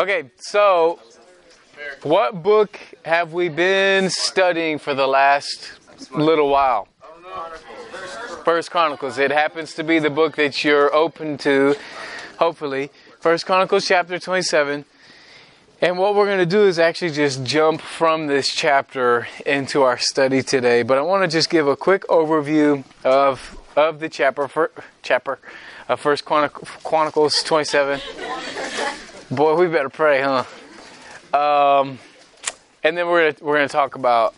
Okay, so what book have we been studying for the last little while? First Chronicles. It happens to be the book that you're open to, hopefully. First Chronicles chapter 27. And what we're going to do is actually just jump from this chapter into our study today. But I want to just give a quick overview of of the chapter, for, chapter First Chronicles 27. Boy, we better pray, huh? Um, and then we're gonna, we're going to talk about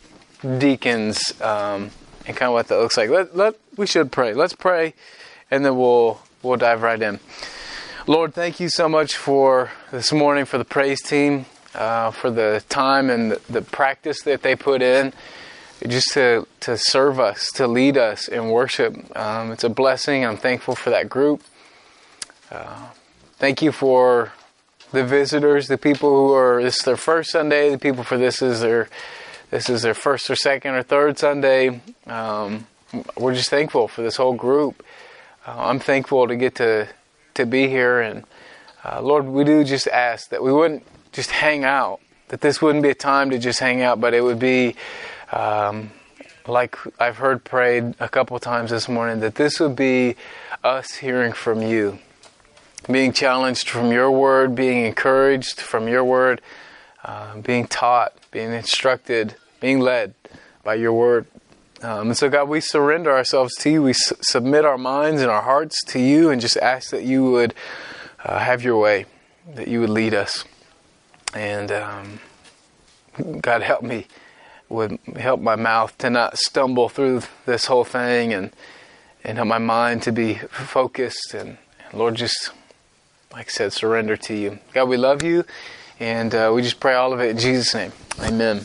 deacons um, and kind of what that looks like. Let, let we should pray. Let's pray, and then we'll we'll dive right in. Lord, thank you so much for this morning for the praise team, uh, for the time and the, the practice that they put in just to, to serve us, to lead us in worship. Um, it's a blessing. I'm thankful for that group. Uh, thank you for the visitors, the people who are is their first Sunday, the people for this is their this is their first or second or third Sunday. Um, we're just thankful for this whole group. Uh, I'm thankful to get to to be here, and uh, Lord, we do just ask that we wouldn't just hang out, that this wouldn't be a time to just hang out, but it would be um, like I've heard prayed a couple times this morning, that this would be us hearing from you, being challenged from your word, being encouraged from your word, uh, being taught, being instructed, being led by your word. Um, and so, God, we surrender ourselves to you. We su- submit our minds and our hearts to you and just ask that you would uh, have your way, that you would lead us. And um, God, help me would help my mouth to not stumble through this whole thing and and help my mind to be focused and, and Lord just like I said surrender to you. God we love you and uh, we just pray all of it in Jesus name. Amen.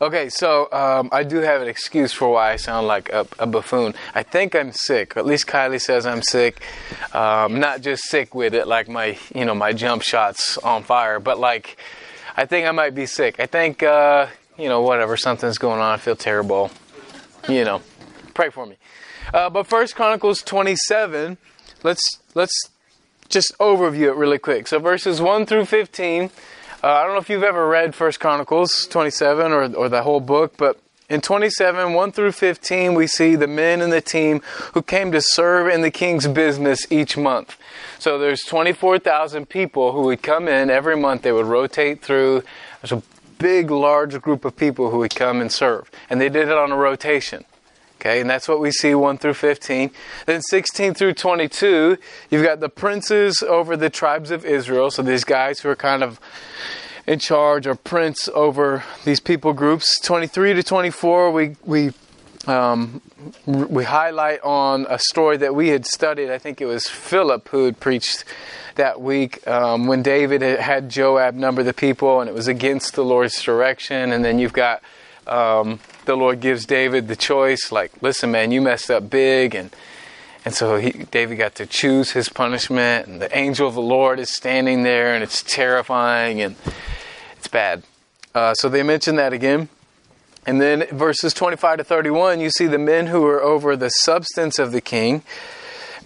Okay so um, I do have an excuse for why I sound like a, a, buffoon. I think I'm sick. At least Kylie says I'm sick. Um, not just sick with it like my you know my jump shots on fire but like I think I might be sick. I think uh, you know, whatever, something's going on, I feel terrible. You know, pray for me. Uh, but First Chronicles 27, let's let's just overview it really quick. So verses 1 through 15. Uh, I don't know if you've ever read First Chronicles 27 or, or the whole book, but in 27, 1 through 15, we see the men in the team who came to serve in the king's business each month. So there's 24,000 people who would come in every month. They would rotate through. There's a big, large group of people who would come and serve. And they did it on a rotation. Okay, and that's what we see 1 through 15. Then 16 through 22, you've got the princes over the tribes of Israel. So these guys who are kind of in charge or prince over these people groups. 23 to 24, we, we um, we highlight on a story that we had studied. I think it was Philip who had preached that week um, when David had Joab number the people, and it was against the Lord's direction. And then you've got um, the Lord gives David the choice, like, listen, man, you messed up big, and and so he, David got to choose his punishment, and the angel of the Lord is standing there, and it's terrifying, and it's bad. Uh, so they mention that again. And then verses 25 to 31, you see the men who are over the substance of the king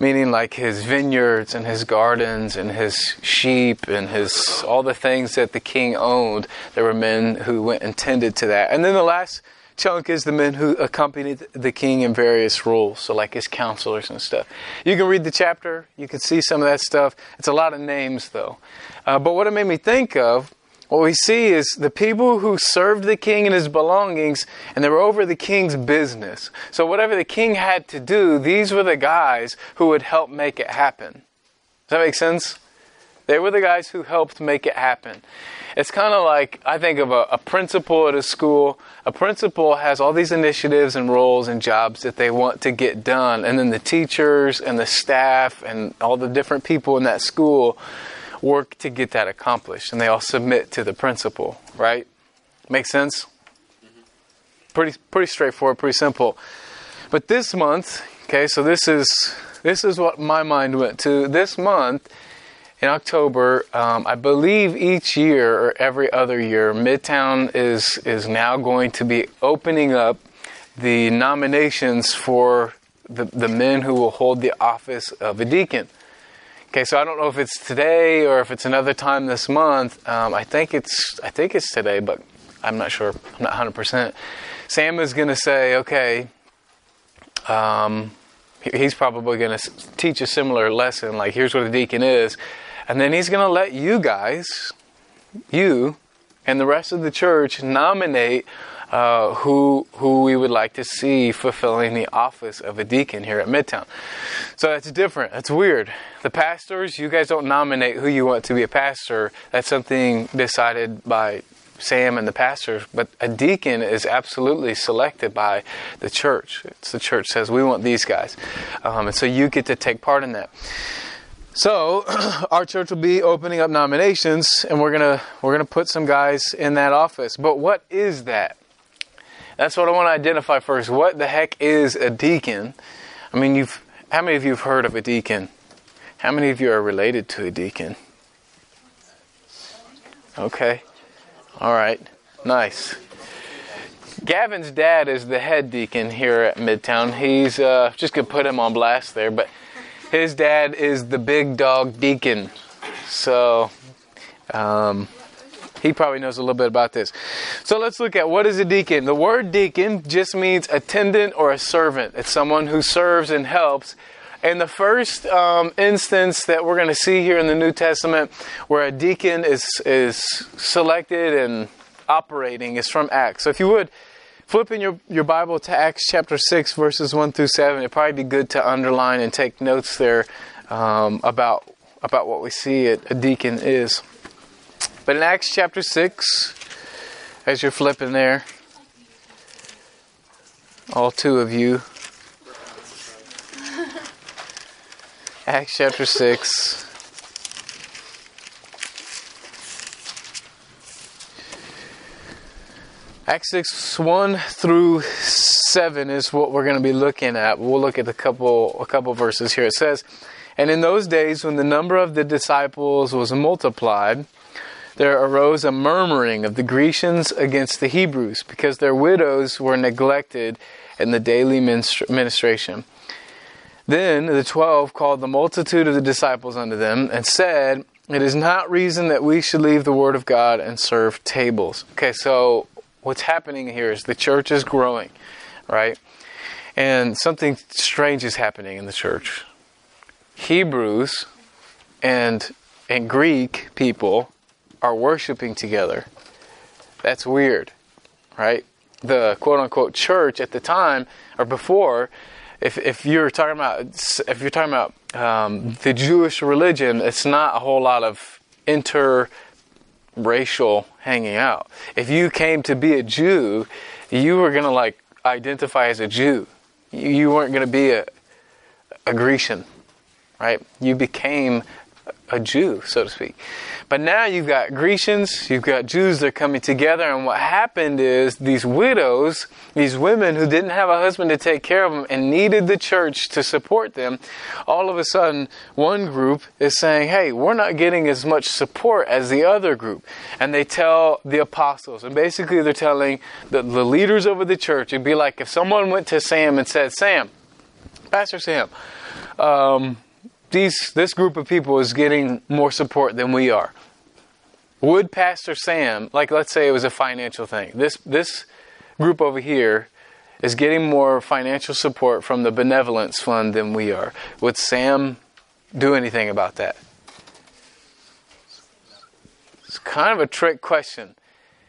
meaning like his vineyards and his gardens and his sheep and his all the things that the king owned. There were men who went and tended to that. And then the last chunk is the men who accompanied the king in various roles, so like his counselors and stuff. You can read the chapter, you can see some of that stuff. It's a lot of names though. Uh, but what it made me think of what we see is the people who served the king and his belongings, and they were over the king's business. So, whatever the king had to do, these were the guys who would help make it happen. Does that make sense? They were the guys who helped make it happen. It's kind of like I think of a, a, principal at a school. A principal has all these initiatives and roles and jobs that they want to get done, and then the teachers and the staff and all the different people in that school work to get that accomplished, and they all submit to the principal, right? Make sense? Mm-hmm. Pretty pretty straightforward, pretty simple. But this month, okay, so this is this is what my mind went to. This month in October, um, I believe each year or every other year, Midtown is is now going to be opening up the nominations for the, the men who will hold the office of a deacon. Okay, so I don't know if it's today or if it's another time this month. Um, I think it's I think it's today, but I'm not sure. I'm not 100. percent Sam is going to say, okay. Um, he's probably going to teach a similar lesson, like here's what a deacon is, and then he's going to let you guys, you, and the rest of the church nominate uh, who who we would like to see fulfilling the office of a deacon here at Midtown. So that's different. That's weird. The pastors, you guys don't nominate who you want to be a pastor. That's something decided by Sam and the pastors. But a deacon is absolutely selected by the church. It's the church says we want these guys, um, and so you get to take part in that. So our church will be opening up nominations, and we're gonna we're gonna put some guys in that office. But what is that? That's what I want to identify first. What the heck is a deacon? I mean, you've how many of you have heard of a deacon? How many of you are related to a deacon? Okay. All right. Nice. Gavin's dad is the head deacon here at Midtown. He's uh, just gonna put him on blast there, but his dad is the big dog deacon. So, um, he probably knows a little bit about this. So let's look at what is a deacon. The word deacon just means attendant or a servant. It's someone who serves and helps. And the first um, instance that we're going to see here in the New Testament where a deacon is, is selected and operating is from Acts. So if you would, flip in your, your Bible to Acts chapter 6, verses 1 through 7. It'd probably be good to underline and take notes there um, about, about what we see it, a deacon is. But in Acts chapter 6, as you're flipping there, all two of you, Acts chapter 6. Acts 6 1 through 7 is what we're going to be looking at. We'll look at a couple a couple verses here. It says, "And in those days when the number of the disciples was multiplied, there arose a murmuring of the Grecians against the Hebrews because their widows were neglected in the daily ministration. Then the twelve called the multitude of the disciples unto them and said, It is not reason that we should leave the word of God and serve tables. Okay, so what's happening here is the church is growing, right? And something strange is happening in the church. Hebrews and and Greek people are worshiping together. That's weird, right? The quote unquote church at the time or before, if, if you're talking about if you're talking about um, the Jewish religion, it's not a whole lot of interracial hanging out. If you came to be a Jew, you were gonna like identify as a Jew. You weren't gonna be a, a Grecian, right? You became a Jew, so to speak. But now you've got Grecians, you've got Jews that are coming together, and what happened is these widows, these women who didn't have a husband to take care of them and needed the church to support them, all of a sudden one group is saying, hey, we're not getting as much support as the other group. And they tell the apostles, and basically they're telling the, the leaders over the church, it'd be like if someone went to Sam and said, Sam, Pastor Sam, um, these, this group of people is getting more support than we are. Would Pastor Sam, like let's say it was a financial thing, this, this group over here is getting more financial support from the benevolence fund than we are. Would Sam do anything about that? It's kind of a trick question.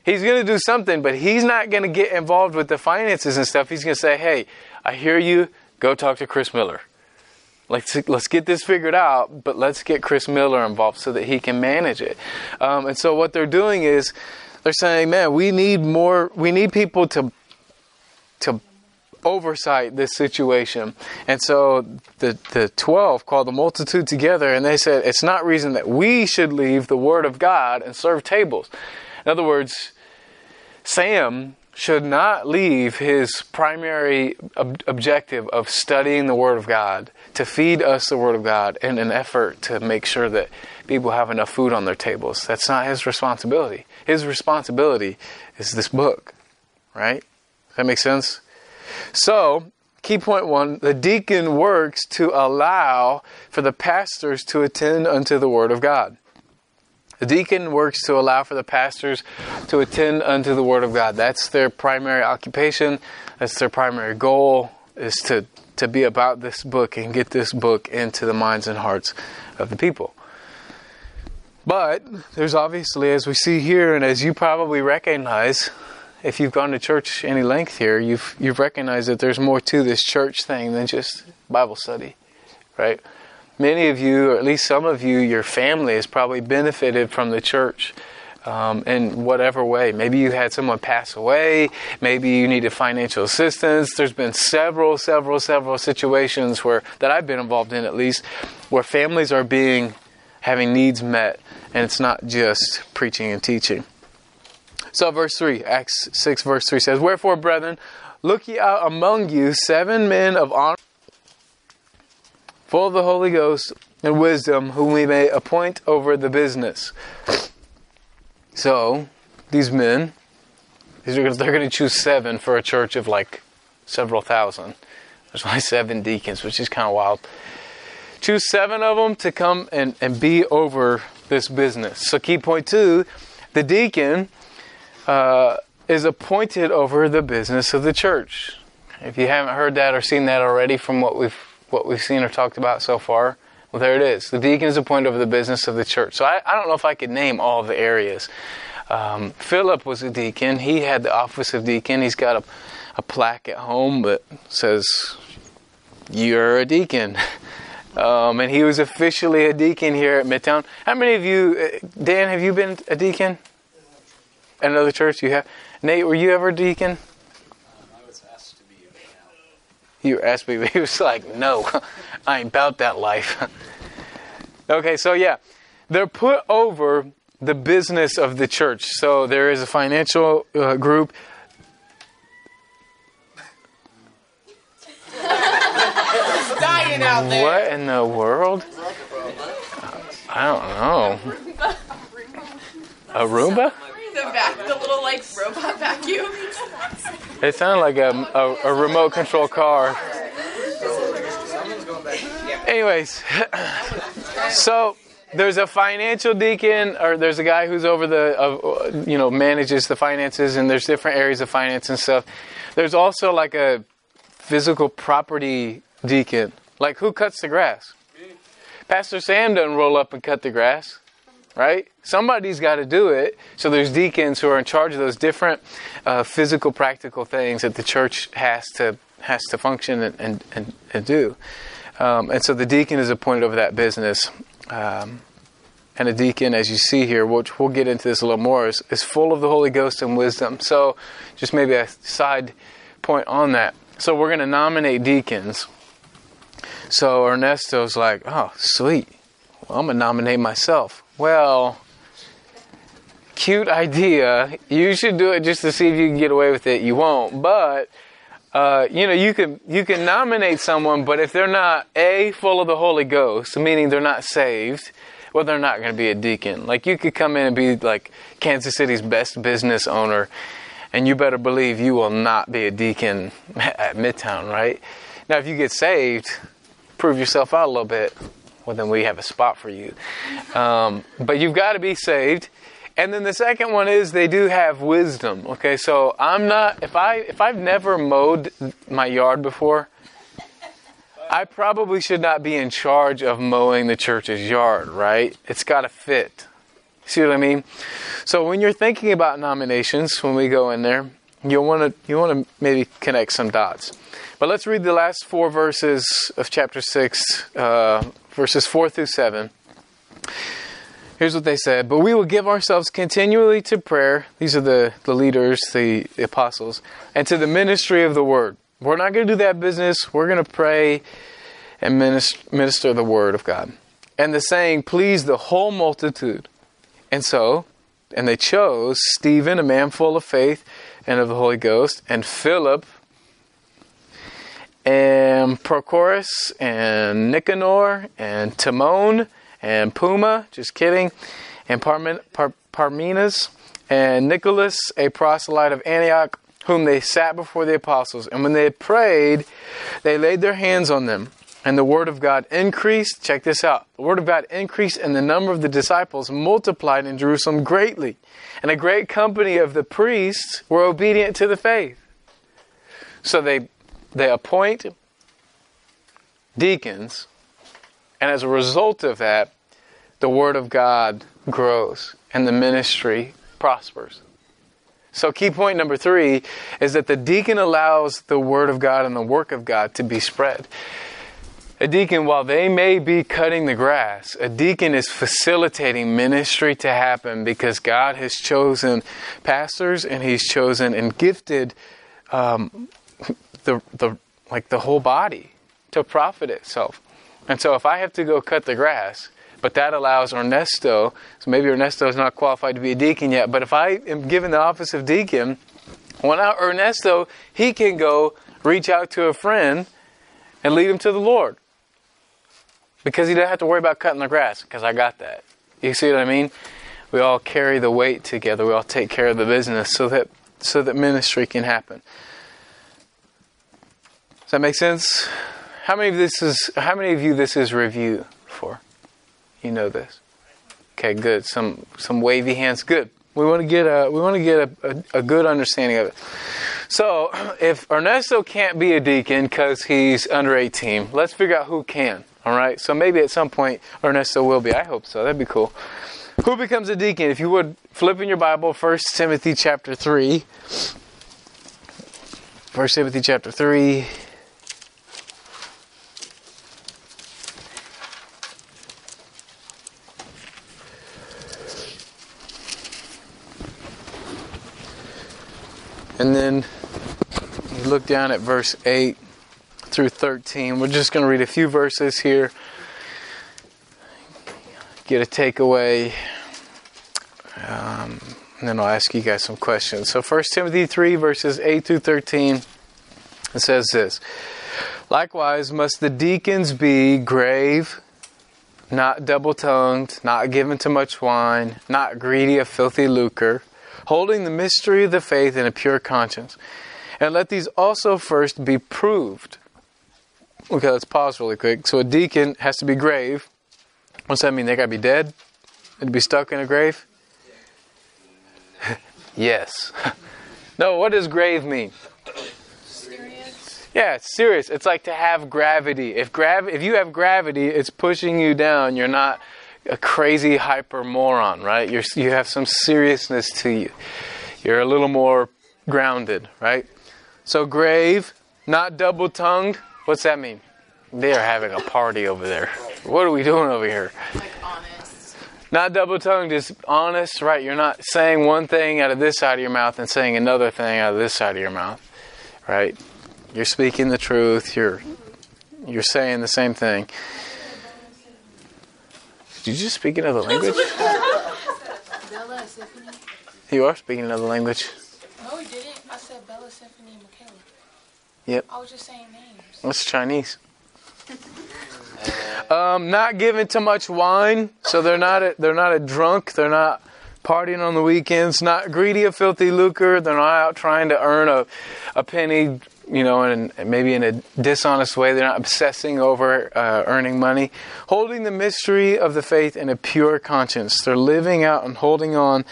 He's going to do something, but he's not going to get involved with the finances and stuff. He's going to say, hey, I hear you. Go talk to Chris Miller. Let's, let's get this figured out, but let's get Chris Miller involved so that he can manage it. Um, and so what they're doing is they're saying, man, we need more, we need people to, to oversight this situation. And so the, the 12 called the multitude together and they said, it's not reason that we should leave the word of God and serve tables. In other words, Sam should not leave his primary ob- objective of studying the Word of God to feed us the Word of God in an effort to make sure that people have enough food on their tables. That's not his responsibility. His responsibility is this book, right? Does that make sense? So, key point one the deacon works to allow for the pastors to attend unto the Word of God. The deacon works to allow for the pastors to attend unto the Word of God. That's their primary occupation, that's their primary goal, is to, to be about this book and get this book into the minds and hearts of the people. But there's obviously, as we see here, and as you probably recognize, if you've gone to church any length here, you've you've recognized that there's more to this church thing than just Bible study, right? Many of you, or at least some of you, your family has probably benefited from the church um, in whatever way. Maybe you had someone pass away. Maybe you needed financial assistance. There's been several, several, several situations where that I've been involved in, at least, where families are being having needs met, and it's not just preaching and teaching. So, verse 3, Acts 6, verse 3 says, Wherefore, brethren, look ye out among you seven men of honor full of the Holy Ghost and wisdom, whom we may appoint over the business. So, these men, these are, they're going to choose seven for a church of like several thousand. There's only seven deacons, which is kind of wild. Choose seven of them to come and, and be over this business. So, key point two the deacon uh, is appointed over the business of the church. If you haven't heard that or seen that already from what we've what we've seen or talked about so far? Well, there it is. The deacon is appointed over the business of the church. So I, I don't know if I could name all the areas. Um, Philip was a deacon. He had the office of deacon. He's got a, a plaque at home that says, You're a deacon. Um, and he was officially a deacon here at Midtown. How many of you, uh, Dan, have you been a deacon? Another church you have? Nate, were you ever a deacon? You asked me, he was like, no, I ain't about that life. okay, so yeah, they're put over the business of the church. So there is a financial uh, group. Dying out there. What in the world? I don't know. A Roomba? The, vac- the little like robot vacuum. It sounded like a, a, a remote control car. Anyways, so there's a financial deacon, or there's a guy who's over the, uh, you know, manages the finances, and there's different areas of finance and stuff. There's also like a physical property deacon. Like, who cuts the grass? Pastor Sam doesn't roll up and cut the grass right? Somebody's got to do it. So there's deacons who are in charge of those different uh, physical, practical things that the church has to has to function and and, and, and do. Um, and so the deacon is appointed over that business. Um, and a deacon, as you see here, which we'll get into this a little more, is, is full of the Holy Ghost and wisdom. So, just maybe a side point on that. So, we're going to nominate deacons. So, Ernesto's like, oh, sweet. Well, I'm going to nominate myself. Well, cute idea. You should do it just to see if you can get away with it. You won't, but uh, you know you can you can nominate someone, but if they're not a full of the Holy Ghost, meaning they're not saved, well, they're not going to be a deacon. Like you could come in and be like Kansas City's best business owner, and you better believe you will not be a deacon at Midtown, right? Now, if you get saved, prove yourself out a little bit well, then we have a spot for you. Um, but you've got to be saved. And then the second one is they do have wisdom. Okay, so I'm not if I if I've never mowed my yard before, I probably should not be in charge of mowing the church's yard, right? It's got to fit. See what I mean? So when you're thinking about nominations, when we go in there, you'll want to you want to maybe connect some dots. But let's read the last four verses of chapter six, uh, verses 4 through 7. Here's what they said But we will give ourselves continually to prayer. These are the, the leaders, the, the apostles, and to the ministry of the word. We're not going to do that business. We're going to pray and minister, minister the word of God. And the saying pleased the whole multitude. And so, and they chose Stephen, a man full of faith and of the Holy Ghost, and Philip, and Prochorus and Nicanor and Timon and Puma, just kidding, and Parmen, Par, Parmenas and Nicholas, a proselyte of Antioch, whom they sat before the apostles. And when they had prayed, they laid their hands on them. And the word of God increased. Check this out. The word of God increased, and the number of the disciples multiplied in Jerusalem greatly. And a great company of the priests were obedient to the faith. So they, they appoint deacons, and as a result of that, the word of God grows and the ministry prospers. So, key point number three is that the deacon allows the word of God and the work of God to be spread. A deacon, while they may be cutting the grass, a deacon is facilitating ministry to happen because God has chosen pastors and He's chosen and gifted um, the the like the whole body to profit itself. And so, if I have to go cut the grass, but that allows Ernesto, so maybe Ernesto is not qualified to be a deacon yet, but if I am given the office of deacon, well, now Ernesto, he can go reach out to a friend and lead him to the Lord. Because he doesn't have to worry about cutting the grass, because I got that. You see what I mean? We all carry the weight together. We all take care of the business so that so that ministry can happen. Does that make sense? How many of this is how many of you this is review for? You know this. Okay, good. Some some wavy hands. Good. We want to get a we want to get a, a, a good understanding of it. So, if Ernesto can't be a deacon because he's under 18, let's figure out who can. All right. So maybe at some point Ernesto will be. I hope so. That'd be cool. Who becomes a deacon? If you would flip in your Bible, 1 Timothy chapter 3. 1 Timothy chapter 3. And then you down at verse 8 through 13. We're just going to read a few verses here, get a takeaway, um, and then I'll ask you guys some questions. So, 1 Timothy 3, verses 8 through 13, it says this Likewise, must the deacons be grave, not double tongued, not given to much wine, not greedy of filthy lucre holding the mystery of the faith in a pure conscience. And let these also first be proved. Okay, let's pause really quick. So a deacon has to be grave. What's that mean? They gotta be dead? And be stuck in a grave? yes. no, what does grave mean? Serious. Yeah, it's serious. It's like to have gravity. If grav if you have gravity, it's pushing you down. You're not a crazy hyper moron, right? You're, you have some seriousness to you. You're a little more grounded, right? So grave, not double tongued. What's that mean? They are having a party over there. What are we doing over here? Like honest. Not double tongued, just honest, right? You're not saying one thing out of this side of your mouth and saying another thing out of this side of your mouth, right? You're speaking the truth. You're you're saying the same thing. Did you just speak another language? You are speaking another language. No, we didn't. I said Bella, Symphony, and Michaela. Yep. I was just saying names. What's Chinese? Um, not giving too much wine, so they're not a, they're not a drunk. They're not partying on the weekends. Not greedy of filthy lucre. They're not out trying to earn a, a penny, you know, and maybe in a dishonest way. They're not obsessing over uh, earning money. Holding the mystery of the faith in a pure conscience. They're living out and holding on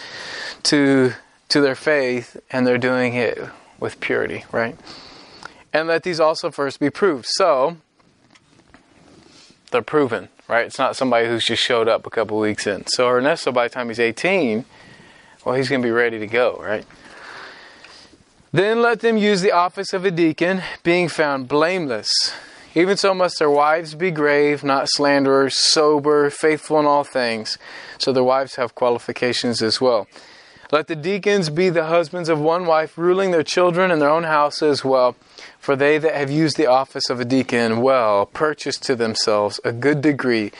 to to their faith, and they're doing it with purity, right? And let these also first be proved. So they're proven, right? It's not somebody who's just showed up a couple weeks in. So Ernesto, by the time he's 18, well, he's going to be ready to go, right? Then let them use the office of a deacon, being found blameless. Even so must their wives be grave, not slanderers, sober, faithful in all things. So their wives have qualifications as well. Let the deacons be the husbands of one wife, ruling their children and their own houses well. For they that have used the office of a deacon well purchase to themselves a good degree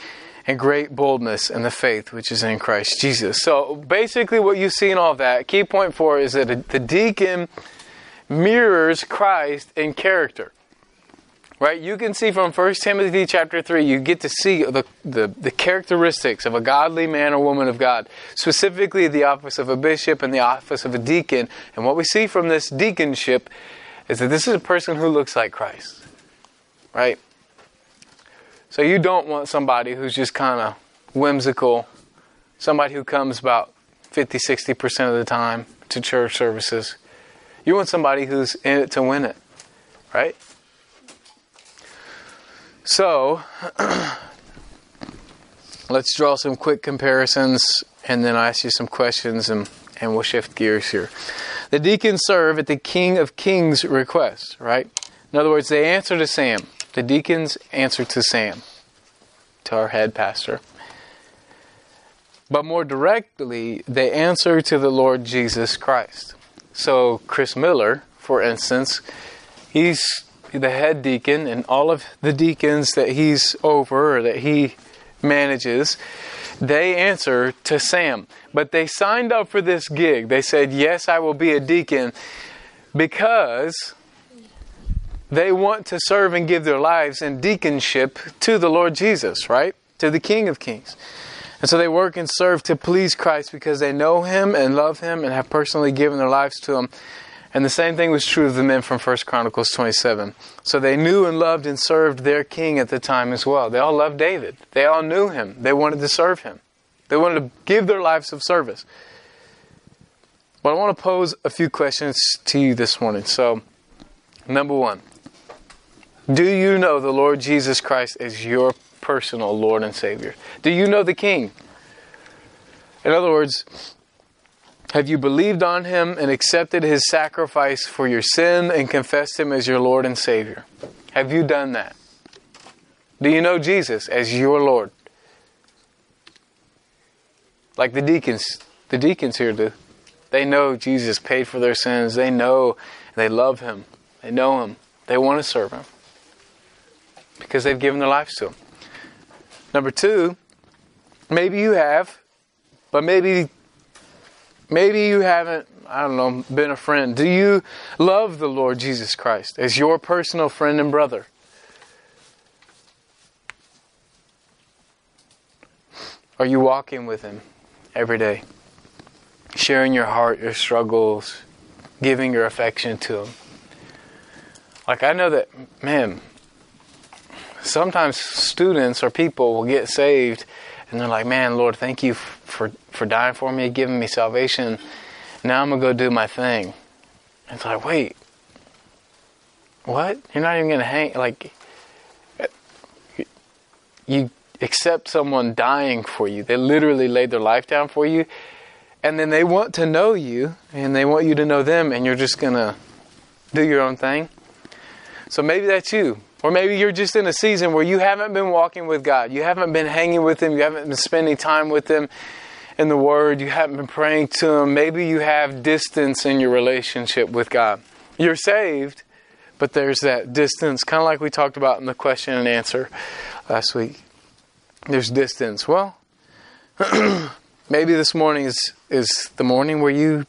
and great boldness in the faith which is in Christ Jesus. So basically, what you see in all that, key point four is that the deacon mirrors Christ in character. Right? You can see from 1 Timothy chapter 3, you get to see the, the, the, characteristics of a godly man or woman of God, specifically the office of a bishop and the office of a deacon. And what we see from this deaconship is that this is a person who looks like Christ, right? So you don't want somebody who's just kind of whimsical, somebody who comes about 50, 60% of the time to church services. You want somebody who's in it to win it, right? So, let's draw some quick comparisons and then I'll ask you some questions and, and we'll shift gears here. The deacons serve at the King of Kings' request, right? In other words, they answer to Sam. The deacons answer to Sam, to our head pastor. But more directly, they answer to the Lord Jesus Christ. So, Chris Miller, for instance, he's the head deacon, and all of the deacons that he's over or that he manages, they answer to Sam. But they signed up for this gig. They said, Yes, I will be a deacon because they want to serve and give their lives in deaconship to the Lord Jesus, right? To the King of Kings. And so they work and serve to please Christ because they know Him and love Him and have personally given their lives to Him. And the same thing was true of the men from 1 Chronicles 27. So they knew and loved and served their king at the time as well. They all loved David. They all knew him. They wanted to serve him. They wanted to give their lives of service. But I want to pose a few questions to you this morning. So, number one, do you know the Lord Jesus Christ as your personal Lord and Savior? Do you know the King? In other words, have you believed on him and accepted his sacrifice for your sin and confessed him as your Lord and Savior? Have you done that? Do you know Jesus as your Lord? Like the deacons, the deacons here do. They know Jesus paid for their sins. They know they love him. They know him. They want to serve him because they've given their lives to him. Number two, maybe you have, but maybe Maybe you haven't, I don't know, been a friend. Do you love the Lord Jesus Christ as your personal friend and brother? Are you walking with Him every day? Sharing your heart, your struggles, giving your affection to Him? Like, I know that, man, sometimes students or people will get saved and they're like, man, Lord, thank you for, for dying for me, giving me salvation. Now I'm going to go do my thing. It's like, wait, what? You're not even going to hang, like, you accept someone dying for you. They literally laid their life down for you. And then they want to know you, and they want you to know them, and you're just going to do your own thing. So maybe that's you. Or maybe you're just in a season where you haven't been walking with God. You haven't been hanging with Him. You haven't been spending time with Him in the Word. You haven't been praying to Him. Maybe you have distance in your relationship with God. You're saved, but there's that distance, kind of like we talked about in the question and answer last week. There's distance. Well, maybe this morning is, is the morning where you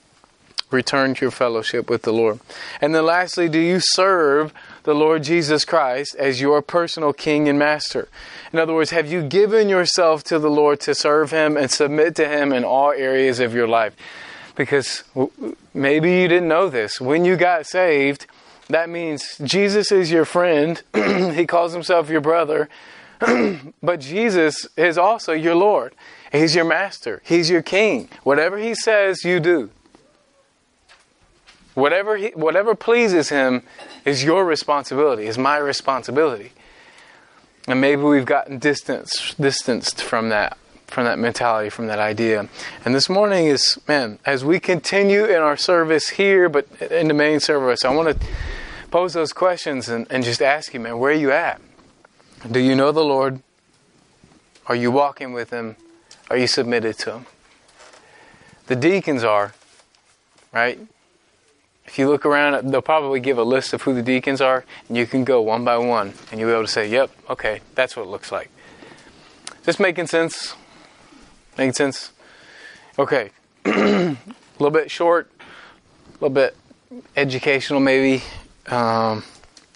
return to your fellowship with the Lord. And then lastly, do you serve the Lord Jesus Christ as your personal King and Master? In other words, have you given yourself to the Lord to serve Him and submit to Him in all areas of your life? Because maybe you didn't know this. When you got saved, that means Jesus is your friend, He calls Himself your brother, but Jesus is also your Lord. He's your master. He's your king. Whatever he says, you do. Whatever, he, whatever pleases him is your responsibility, is my responsibility. And maybe we've gotten distanced, distanced from that, from that mentality, from that idea. And this morning is, man, as we continue in our service here, but in the main service, I want to pose those questions and, and just ask you, man, where are you at? Do you know the Lord? Are you walking with Him? Are you submitted to Him? The deacons are, right? If you look around, they'll probably give a list of who the deacons are, and you can go one by one, and you'll be able to say, yep, okay, that's what it looks like. Just making sense? Making sense? Okay. a little bit short, a little bit educational, maybe. Um,